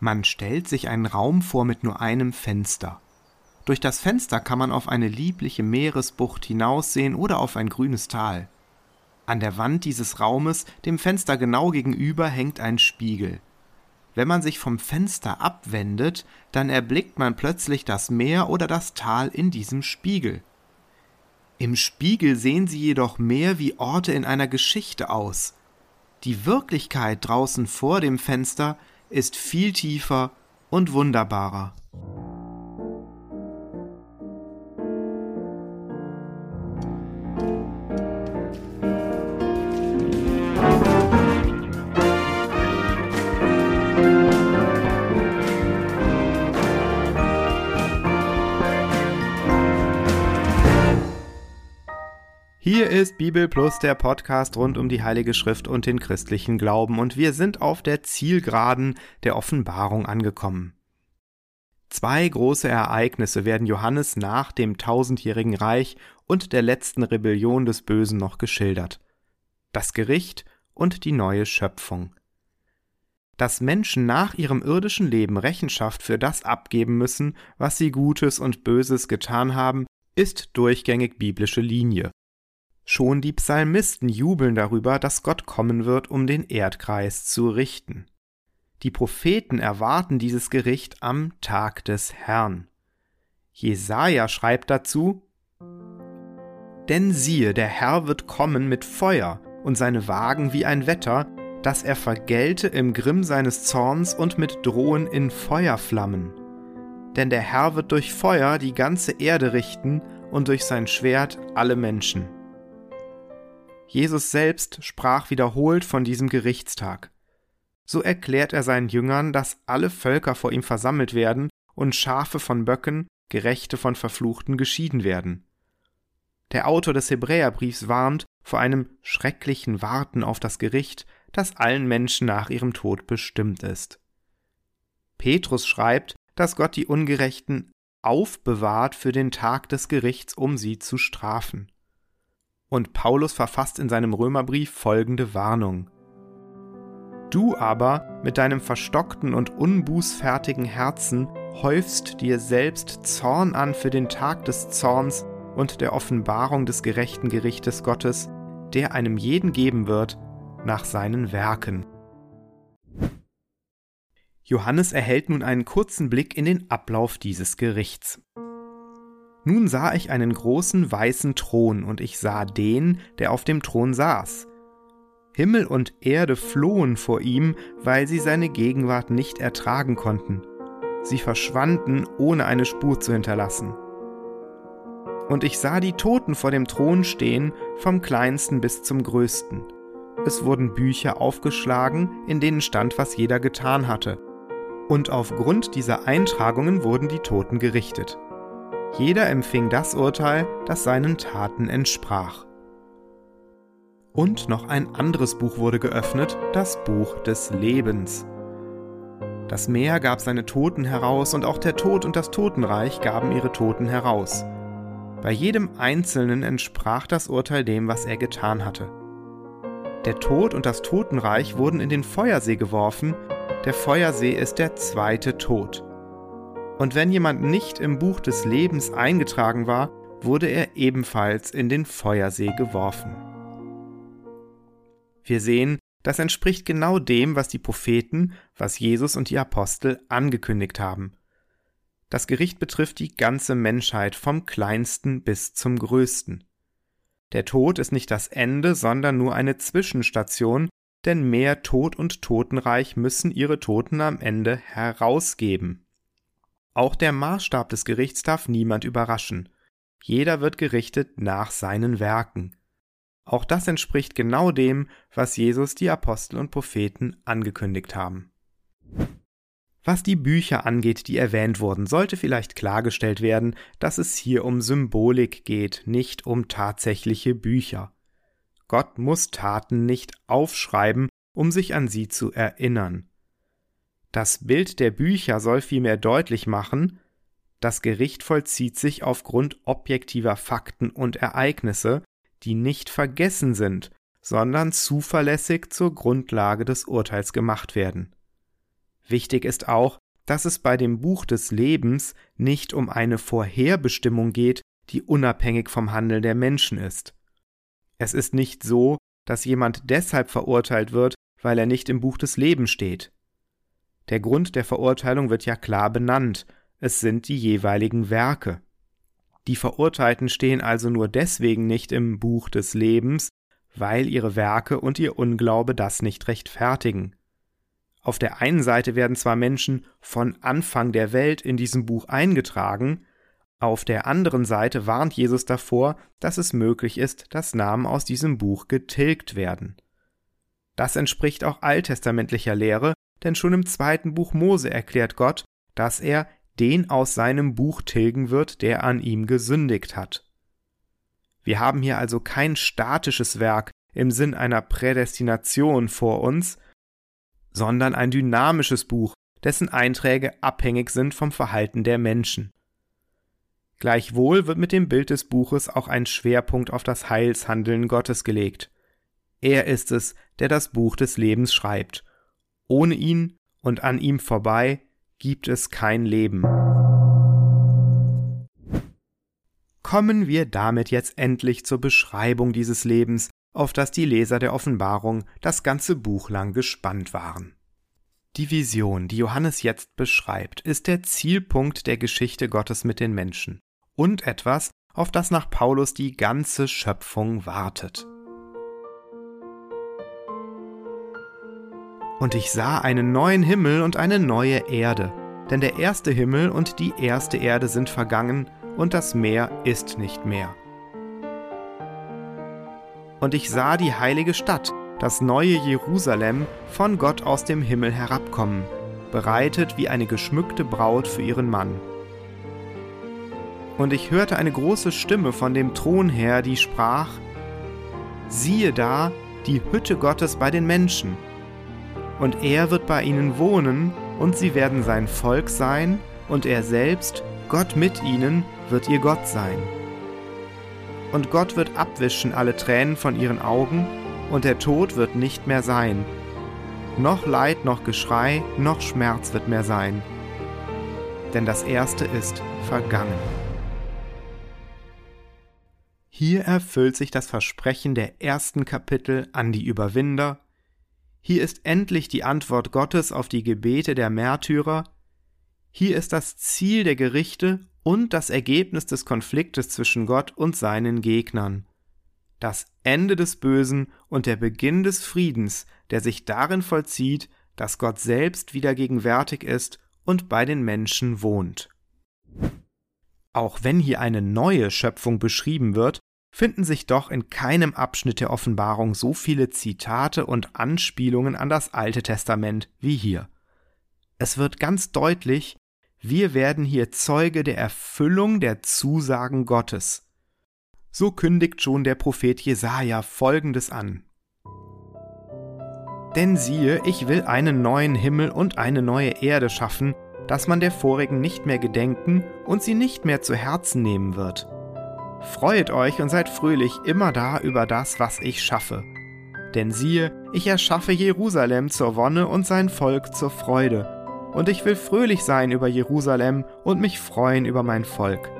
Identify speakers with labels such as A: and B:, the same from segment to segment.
A: Man stellt sich einen Raum vor mit nur einem Fenster. Durch das Fenster kann man auf eine liebliche Meeresbucht hinaussehen oder auf ein grünes Tal. An der Wand dieses Raumes, dem Fenster genau gegenüber, hängt ein Spiegel. Wenn man sich vom Fenster abwendet, dann erblickt man plötzlich das Meer oder das Tal in diesem Spiegel. Im Spiegel sehen sie jedoch mehr wie Orte in einer Geschichte aus. Die Wirklichkeit draußen vor dem Fenster ist viel tiefer und wunderbarer. Bibel Plus, der Podcast rund um die Heilige Schrift und den christlichen Glauben, und wir sind auf der Zielgeraden der Offenbarung angekommen. Zwei große Ereignisse werden Johannes nach dem tausendjährigen Reich und der letzten Rebellion des Bösen noch geschildert. Das Gericht und die neue Schöpfung. Dass Menschen nach ihrem irdischen Leben Rechenschaft für das abgeben müssen, was sie Gutes und Böses getan haben, ist durchgängig biblische Linie. Schon die Psalmisten jubeln darüber, dass Gott kommen wird, um den Erdkreis zu richten. Die Propheten erwarten dieses Gericht am Tag des Herrn. Jesaja schreibt dazu: Denn siehe, der Herr wird kommen mit Feuer und seine Wagen wie ein Wetter, dass er vergelte im Grimm seines Zorns und mit Drohen in Feuerflammen. Denn der Herr wird durch Feuer die ganze Erde richten und durch sein Schwert alle Menschen. Jesus selbst sprach wiederholt von diesem Gerichtstag. So erklärt er seinen Jüngern, dass alle Völker vor ihm versammelt werden und Schafe von Böcken, Gerechte von Verfluchten geschieden werden. Der Autor des Hebräerbriefs warnt vor einem schrecklichen Warten auf das Gericht, das allen Menschen nach ihrem Tod bestimmt ist. Petrus schreibt, dass Gott die Ungerechten aufbewahrt für den Tag des Gerichts, um sie zu strafen. Und Paulus verfasst in seinem Römerbrief folgende Warnung. Du aber mit deinem verstockten und unbußfertigen Herzen häufst dir selbst Zorn an für den Tag des Zorns und der Offenbarung des gerechten Gerichtes Gottes, der einem jeden geben wird nach seinen Werken. Johannes erhält nun einen kurzen Blick in den Ablauf dieses Gerichts. Nun sah ich einen großen weißen Thron, und ich sah den, der auf dem Thron saß. Himmel und Erde flohen vor ihm, weil sie seine Gegenwart nicht ertragen konnten. Sie verschwanden, ohne eine Spur zu hinterlassen. Und ich sah die Toten vor dem Thron stehen, vom kleinsten bis zum größten. Es wurden Bücher aufgeschlagen, in denen stand, was jeder getan hatte. Und aufgrund dieser Eintragungen wurden die Toten gerichtet. Jeder empfing das Urteil, das seinen Taten entsprach. Und noch ein anderes Buch wurde geöffnet, das Buch des Lebens. Das Meer gab seine Toten heraus, und auch der Tod und das Totenreich gaben ihre Toten heraus. Bei jedem Einzelnen entsprach das Urteil dem, was er getan hatte. Der Tod und das Totenreich wurden in den Feuersee geworfen, der Feuersee ist der zweite Tod. Und wenn jemand nicht im Buch des Lebens eingetragen war, wurde er ebenfalls in den Feuersee geworfen. Wir sehen, das entspricht genau dem, was die Propheten, was Jesus und die Apostel angekündigt haben. Das Gericht betrifft die ganze Menschheit vom kleinsten bis zum größten. Der Tod ist nicht das Ende, sondern nur eine Zwischenstation, denn mehr Tod und Totenreich müssen ihre Toten am Ende herausgeben. Auch der Maßstab des Gerichts darf niemand überraschen. Jeder wird gerichtet nach seinen Werken. Auch das entspricht genau dem, was Jesus die Apostel und Propheten angekündigt haben. Was die Bücher angeht, die erwähnt wurden, sollte vielleicht klargestellt werden, dass es hier um Symbolik geht, nicht um tatsächliche Bücher. Gott muss Taten nicht aufschreiben, um sich an sie zu erinnern. Das Bild der Bücher soll vielmehr deutlich machen, das Gericht vollzieht sich aufgrund objektiver Fakten und Ereignisse, die nicht vergessen sind, sondern zuverlässig zur Grundlage des Urteils gemacht werden. Wichtig ist auch, dass es bei dem Buch des Lebens nicht um eine Vorherbestimmung geht, die unabhängig vom Handeln der Menschen ist. Es ist nicht so, dass jemand deshalb verurteilt wird, weil er nicht im Buch des Lebens steht. Der Grund der Verurteilung wird ja klar benannt, es sind die jeweiligen Werke. Die Verurteilten stehen also nur deswegen nicht im Buch des Lebens, weil ihre Werke und ihr Unglaube das nicht rechtfertigen. Auf der einen Seite werden zwar Menschen von Anfang der Welt in diesem Buch eingetragen, auf der anderen Seite warnt Jesus davor, dass es möglich ist, dass Namen aus diesem Buch getilgt werden. Das entspricht auch alttestamentlicher Lehre, denn schon im zweiten Buch Mose erklärt Gott, dass er den aus seinem Buch tilgen wird, der an ihm gesündigt hat. Wir haben hier also kein statisches Werk im Sinn einer Prädestination vor uns, sondern ein dynamisches Buch, dessen Einträge abhängig sind vom Verhalten der Menschen. Gleichwohl wird mit dem Bild des Buches auch ein Schwerpunkt auf das Heilshandeln Gottes gelegt. Er ist es, der das Buch des Lebens schreibt. Ohne ihn und an ihm vorbei gibt es kein Leben. Kommen wir damit jetzt endlich zur Beschreibung dieses Lebens, auf das die Leser der Offenbarung das ganze Buch lang gespannt waren. Die Vision, die Johannes jetzt beschreibt, ist der Zielpunkt der Geschichte Gottes mit den Menschen und etwas, auf das nach Paulus die ganze Schöpfung wartet. Und ich sah einen neuen Himmel und eine neue Erde, denn der erste Himmel und die erste Erde sind vergangen, und das Meer ist nicht mehr und ich sah die heilige Stadt, das neue Jerusalem, von Gott aus dem Himmel herabkommen, bereitet wie eine geschmückte Braut für ihren Mann. Und ich hörte eine große Stimme von dem Thron her, die sprach, Siehe da, die Hütte Gottes bei den Menschen. Und er wird bei ihnen wohnen, und sie werden sein Volk sein, und er selbst, Gott mit ihnen, wird ihr Gott sein und Gott wird abwischen alle Tränen von ihren Augen, und der Tod wird nicht mehr sein. Noch Leid, noch Geschrei, noch Schmerz wird mehr sein. Denn das Erste ist vergangen. Hier erfüllt sich das Versprechen der ersten Kapitel an die Überwinder. Hier ist endlich die Antwort Gottes auf die Gebete der Märtyrer. Hier ist das Ziel der Gerichte und das Ergebnis des Konfliktes zwischen Gott und seinen Gegnern. Das Ende des Bösen und der Beginn des Friedens, der sich darin vollzieht, dass Gott selbst wieder gegenwärtig ist und bei den Menschen wohnt. Auch wenn hier eine neue Schöpfung beschrieben wird, finden sich doch in keinem Abschnitt der Offenbarung so viele Zitate und Anspielungen an das Alte Testament wie hier. Es wird ganz deutlich, wir werden hier Zeuge der Erfüllung der Zusagen Gottes. So kündigt schon der Prophet Jesaja folgendes an. Denn siehe, ich will einen neuen Himmel und eine neue Erde schaffen, dass man der vorigen nicht mehr gedenken und sie nicht mehr zu Herzen nehmen wird. Freuet euch und seid fröhlich immer da über das, was ich schaffe. Denn siehe, ich erschaffe Jerusalem zur Wonne und sein Volk zur Freude, und ich will fröhlich sein über Jerusalem und mich freuen über mein Volk.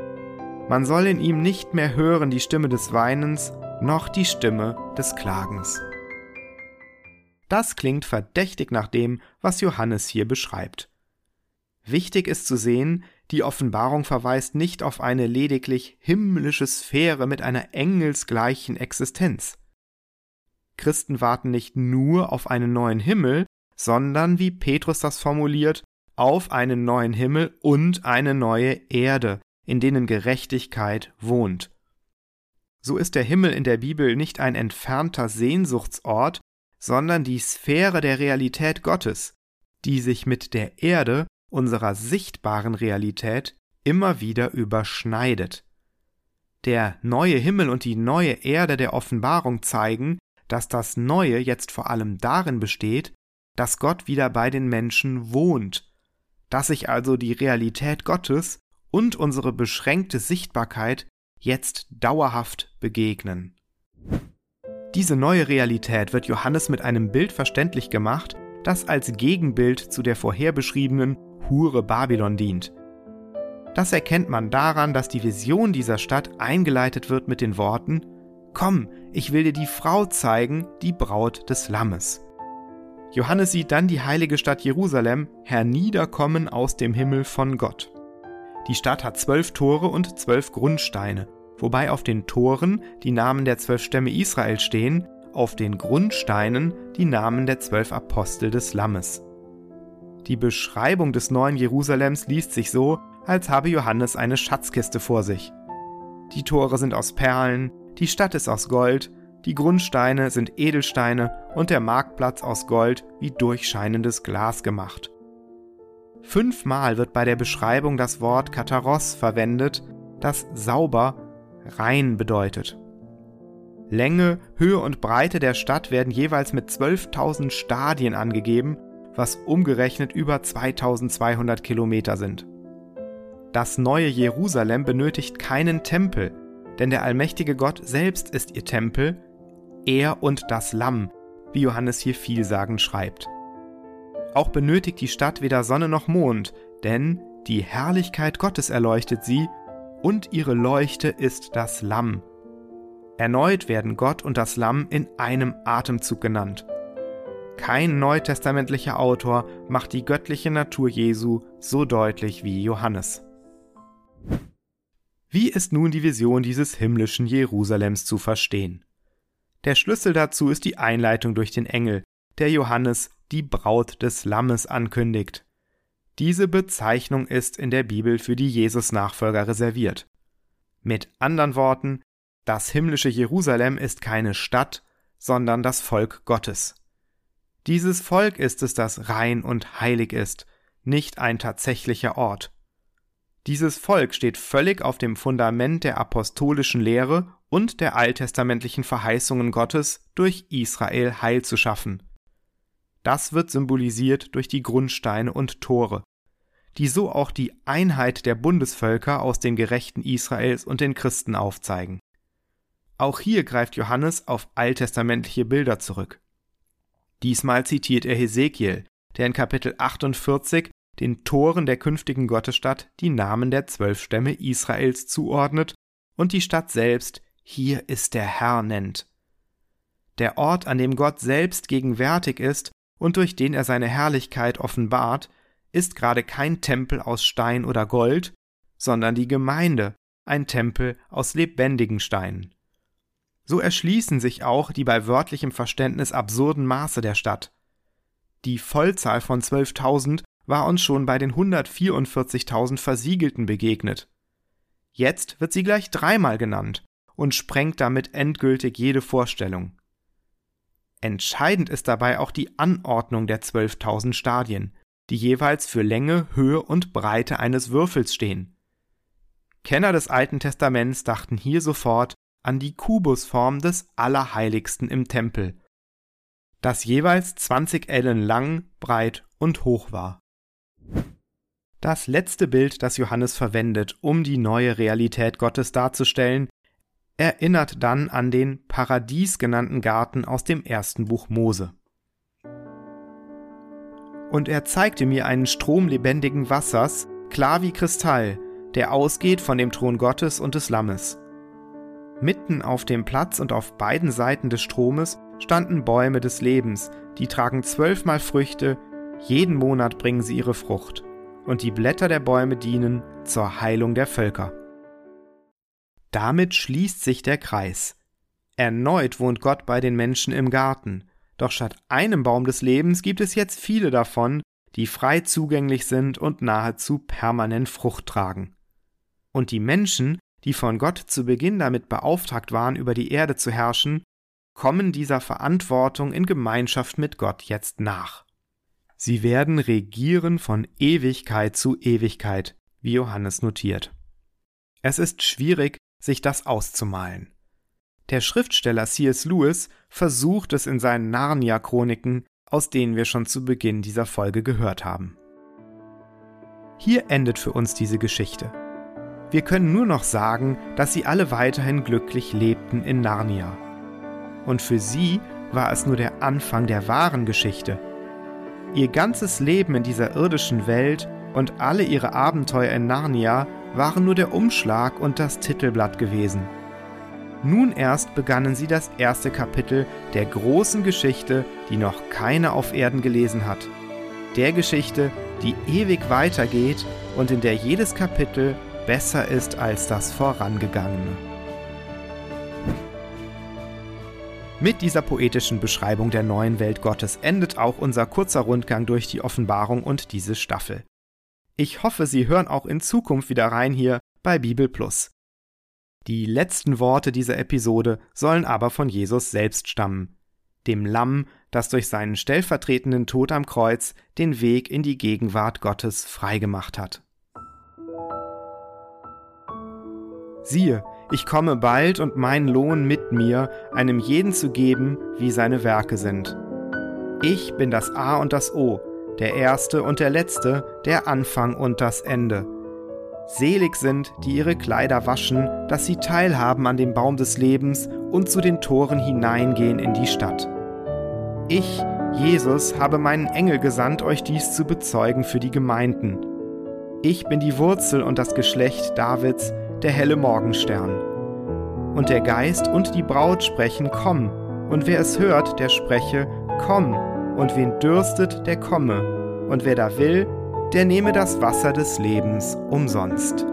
A: Man soll in ihm nicht mehr hören die Stimme des Weinens, noch die Stimme des Klagens. Das klingt verdächtig nach dem, was Johannes hier beschreibt. Wichtig ist zu sehen, die Offenbarung verweist nicht auf eine lediglich himmlische Sphäre mit einer engelsgleichen Existenz. Christen warten nicht nur auf einen neuen Himmel, sondern, wie Petrus das formuliert, auf einen neuen Himmel und eine neue Erde, in denen Gerechtigkeit wohnt. So ist der Himmel in der Bibel nicht ein entfernter Sehnsuchtsort, sondern die Sphäre der Realität Gottes, die sich mit der Erde, unserer sichtbaren Realität, immer wieder überschneidet. Der neue Himmel und die neue Erde der Offenbarung zeigen, dass das Neue jetzt vor allem darin besteht, dass Gott wieder bei den Menschen wohnt, dass sich also die Realität Gottes und unsere beschränkte Sichtbarkeit jetzt dauerhaft begegnen. Diese neue Realität wird Johannes mit einem Bild verständlich gemacht, das als Gegenbild zu der vorher beschriebenen Hure Babylon dient. Das erkennt man daran, dass die Vision dieser Stadt eingeleitet wird mit den Worten Komm, ich will dir die Frau zeigen, die Braut des Lammes. Johannes sieht dann die heilige Stadt Jerusalem herniederkommen aus dem Himmel von Gott. Die Stadt hat zwölf Tore und zwölf Grundsteine, wobei auf den Toren die Namen der zwölf Stämme Israel stehen, auf den Grundsteinen die Namen der zwölf Apostel des Lammes. Die Beschreibung des neuen Jerusalems liest sich so, als habe Johannes eine Schatzkiste vor sich. Die Tore sind aus Perlen, die Stadt ist aus Gold, die Grundsteine sind Edelsteine und der Marktplatz aus Gold wie durchscheinendes Glas gemacht. Fünfmal wird bei der Beschreibung das Wort Kataros verwendet, das sauber, rein bedeutet. Länge, Höhe und Breite der Stadt werden jeweils mit 12.000 Stadien angegeben, was umgerechnet über 2200 Kilometer sind. Das neue Jerusalem benötigt keinen Tempel, denn der allmächtige Gott selbst ist ihr Tempel, er und das Lamm, wie Johannes hier vielsagend schreibt. Auch benötigt die Stadt weder Sonne noch Mond, denn die Herrlichkeit Gottes erleuchtet sie, und ihre Leuchte ist das Lamm. Erneut werden Gott und das Lamm in einem Atemzug genannt. Kein neutestamentlicher Autor macht die göttliche Natur Jesu so deutlich wie Johannes. Wie ist nun die Vision dieses himmlischen Jerusalems zu verstehen? Der Schlüssel dazu ist die Einleitung durch den Engel, der Johannes die Braut des Lammes ankündigt. Diese Bezeichnung ist in der Bibel für die Jesus-Nachfolger reserviert. Mit anderen Worten, das himmlische Jerusalem ist keine Stadt, sondern das Volk Gottes. Dieses Volk ist es, das rein und heilig ist, nicht ein tatsächlicher Ort. Dieses Volk steht völlig auf dem Fundament der apostolischen Lehre und der alttestamentlichen Verheißungen Gottes, durch Israel Heil zu schaffen. Das wird symbolisiert durch die Grundsteine und Tore, die so auch die Einheit der Bundesvölker aus den Gerechten Israels und den Christen aufzeigen. Auch hier greift Johannes auf alttestamentliche Bilder zurück. Diesmal zitiert er Hesekiel, der in Kapitel 48 den Toren der künftigen Gottesstadt die Namen der zwölf Stämme Israels zuordnet und die Stadt selbst hier ist der Herr nennt. Der Ort, an dem Gott selbst gegenwärtig ist und durch den er seine Herrlichkeit offenbart, ist gerade kein Tempel aus Stein oder Gold, sondern die Gemeinde, ein Tempel aus lebendigen Steinen. So erschließen sich auch die bei wörtlichem Verständnis absurden Maße der Stadt. Die Vollzahl von 12.000 war uns schon bei den 144.000 Versiegelten begegnet. Jetzt wird sie gleich dreimal genannt und sprengt damit endgültig jede Vorstellung. Entscheidend ist dabei auch die Anordnung der 12.000 Stadien, die jeweils für Länge, Höhe und Breite eines Würfels stehen. Kenner des Alten Testaments dachten hier sofort an die Kubusform des Allerheiligsten im Tempel, das jeweils 20 Ellen lang, breit und hoch war. Das letzte Bild, das Johannes verwendet, um die neue Realität Gottes darzustellen, erinnert dann an den Paradies genannten Garten aus dem ersten Buch Mose. Und er zeigte mir einen Strom lebendigen Wassers, klar wie Kristall, der ausgeht von dem Thron Gottes und des Lammes. Mitten auf dem Platz und auf beiden Seiten des Stromes standen Bäume des Lebens, die tragen zwölfmal Früchte, jeden Monat bringen sie ihre Frucht, und die Blätter der Bäume dienen zur Heilung der Völker. Damit schließt sich der Kreis. Erneut wohnt Gott bei den Menschen im Garten, doch statt einem Baum des Lebens gibt es jetzt viele davon, die frei zugänglich sind und nahezu permanent Frucht tragen. Und die Menschen, die von Gott zu Beginn damit beauftragt waren, über die Erde zu herrschen, kommen dieser Verantwortung in Gemeinschaft mit Gott jetzt nach. Sie werden regieren von Ewigkeit zu Ewigkeit, wie Johannes notiert. Es ist schwierig, sich das auszumalen. Der Schriftsteller C.S. Lewis versucht es in seinen Narnia-Chroniken, aus denen wir schon zu Beginn dieser Folge gehört haben. Hier endet für uns diese Geschichte. Wir können nur noch sagen, dass sie alle weiterhin glücklich lebten in Narnia. Und für sie war es nur der Anfang der wahren Geschichte. Ihr ganzes Leben in dieser irdischen Welt und alle ihre Abenteuer in Narnia waren nur der Umschlag und das Titelblatt gewesen. Nun erst begannen sie das erste Kapitel der großen Geschichte, die noch keiner auf Erden gelesen hat. Der Geschichte, die ewig weitergeht und in der jedes Kapitel besser ist als das vorangegangene. Mit dieser poetischen Beschreibung der neuen Welt Gottes endet auch unser kurzer Rundgang durch die Offenbarung und diese Staffel. Ich hoffe, Sie hören auch in Zukunft wieder rein hier bei Bibel Plus. Die letzten Worte dieser Episode sollen aber von Jesus selbst stammen, dem Lamm, das durch seinen stellvertretenden Tod am Kreuz den Weg in die Gegenwart Gottes freigemacht hat. Siehe, ich komme bald und mein Lohn mit mir, einem jeden zu geben, wie seine Werke sind. Ich bin das A und das O, der Erste und der Letzte, der Anfang und das Ende. Selig sind, die ihre Kleider waschen, dass sie teilhaben an dem Baum des Lebens und zu den Toren hineingehen in die Stadt. Ich, Jesus, habe meinen Engel gesandt, euch dies zu bezeugen für die Gemeinden. Ich bin die Wurzel und das Geschlecht Davids, der helle Morgenstern. Und der Geist und die Braut sprechen, komm, und wer es hört, der spreche, komm, und wen dürstet, der komme, und wer da will, der nehme das Wasser des Lebens umsonst.